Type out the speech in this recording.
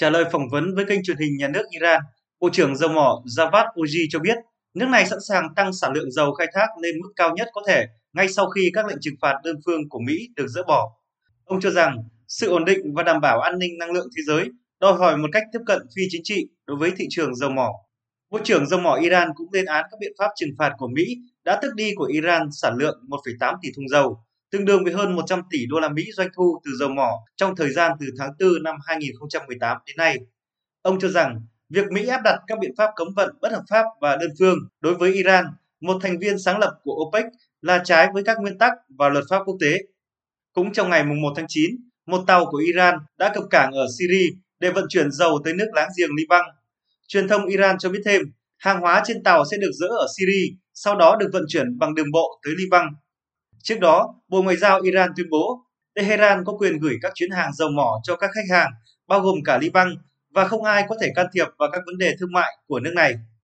Trả lời phỏng vấn với kênh truyền hình nhà nước Iran, Bộ trưởng dầu mỏ Javad Oji cho biết nước này sẵn sàng tăng sản lượng dầu khai thác lên mức cao nhất có thể ngay sau khi các lệnh trừng phạt đơn phương của Mỹ được dỡ bỏ. Ông cho rằng sự ổn định và đảm bảo an ninh năng lượng thế giới đòi hỏi một cách tiếp cận phi chính trị đối với thị trường dầu mỏ. Bộ trưởng dầu mỏ Iran cũng lên án các biện pháp trừng phạt của Mỹ đã tước đi của Iran sản lượng 1,8 tỷ thùng dầu, tương đương với hơn 100 tỷ đô la Mỹ doanh thu từ dầu mỏ trong thời gian từ tháng 4 năm 2018 đến nay. Ông cho rằng việc Mỹ áp đặt các biện pháp cấm vận bất hợp pháp và đơn phương đối với Iran, một thành viên sáng lập của OPEC, là trái với các nguyên tắc và luật pháp quốc tế. Cũng trong ngày 1 tháng 9, một tàu của Iran đã cập cảng ở Syria để vận chuyển dầu tới nước láng giềng Liban. Truyền thông Iran cho biết thêm, hàng hóa trên tàu sẽ được dỡ ở Syria, sau đó được vận chuyển bằng đường bộ tới Liban. Trước đó, Bộ Ngoại giao Iran tuyên bố Tehran có quyền gửi các chuyến hàng dầu mỏ cho các khách hàng, bao gồm cả Liban, và không ai có thể can thiệp vào các vấn đề thương mại của nước này.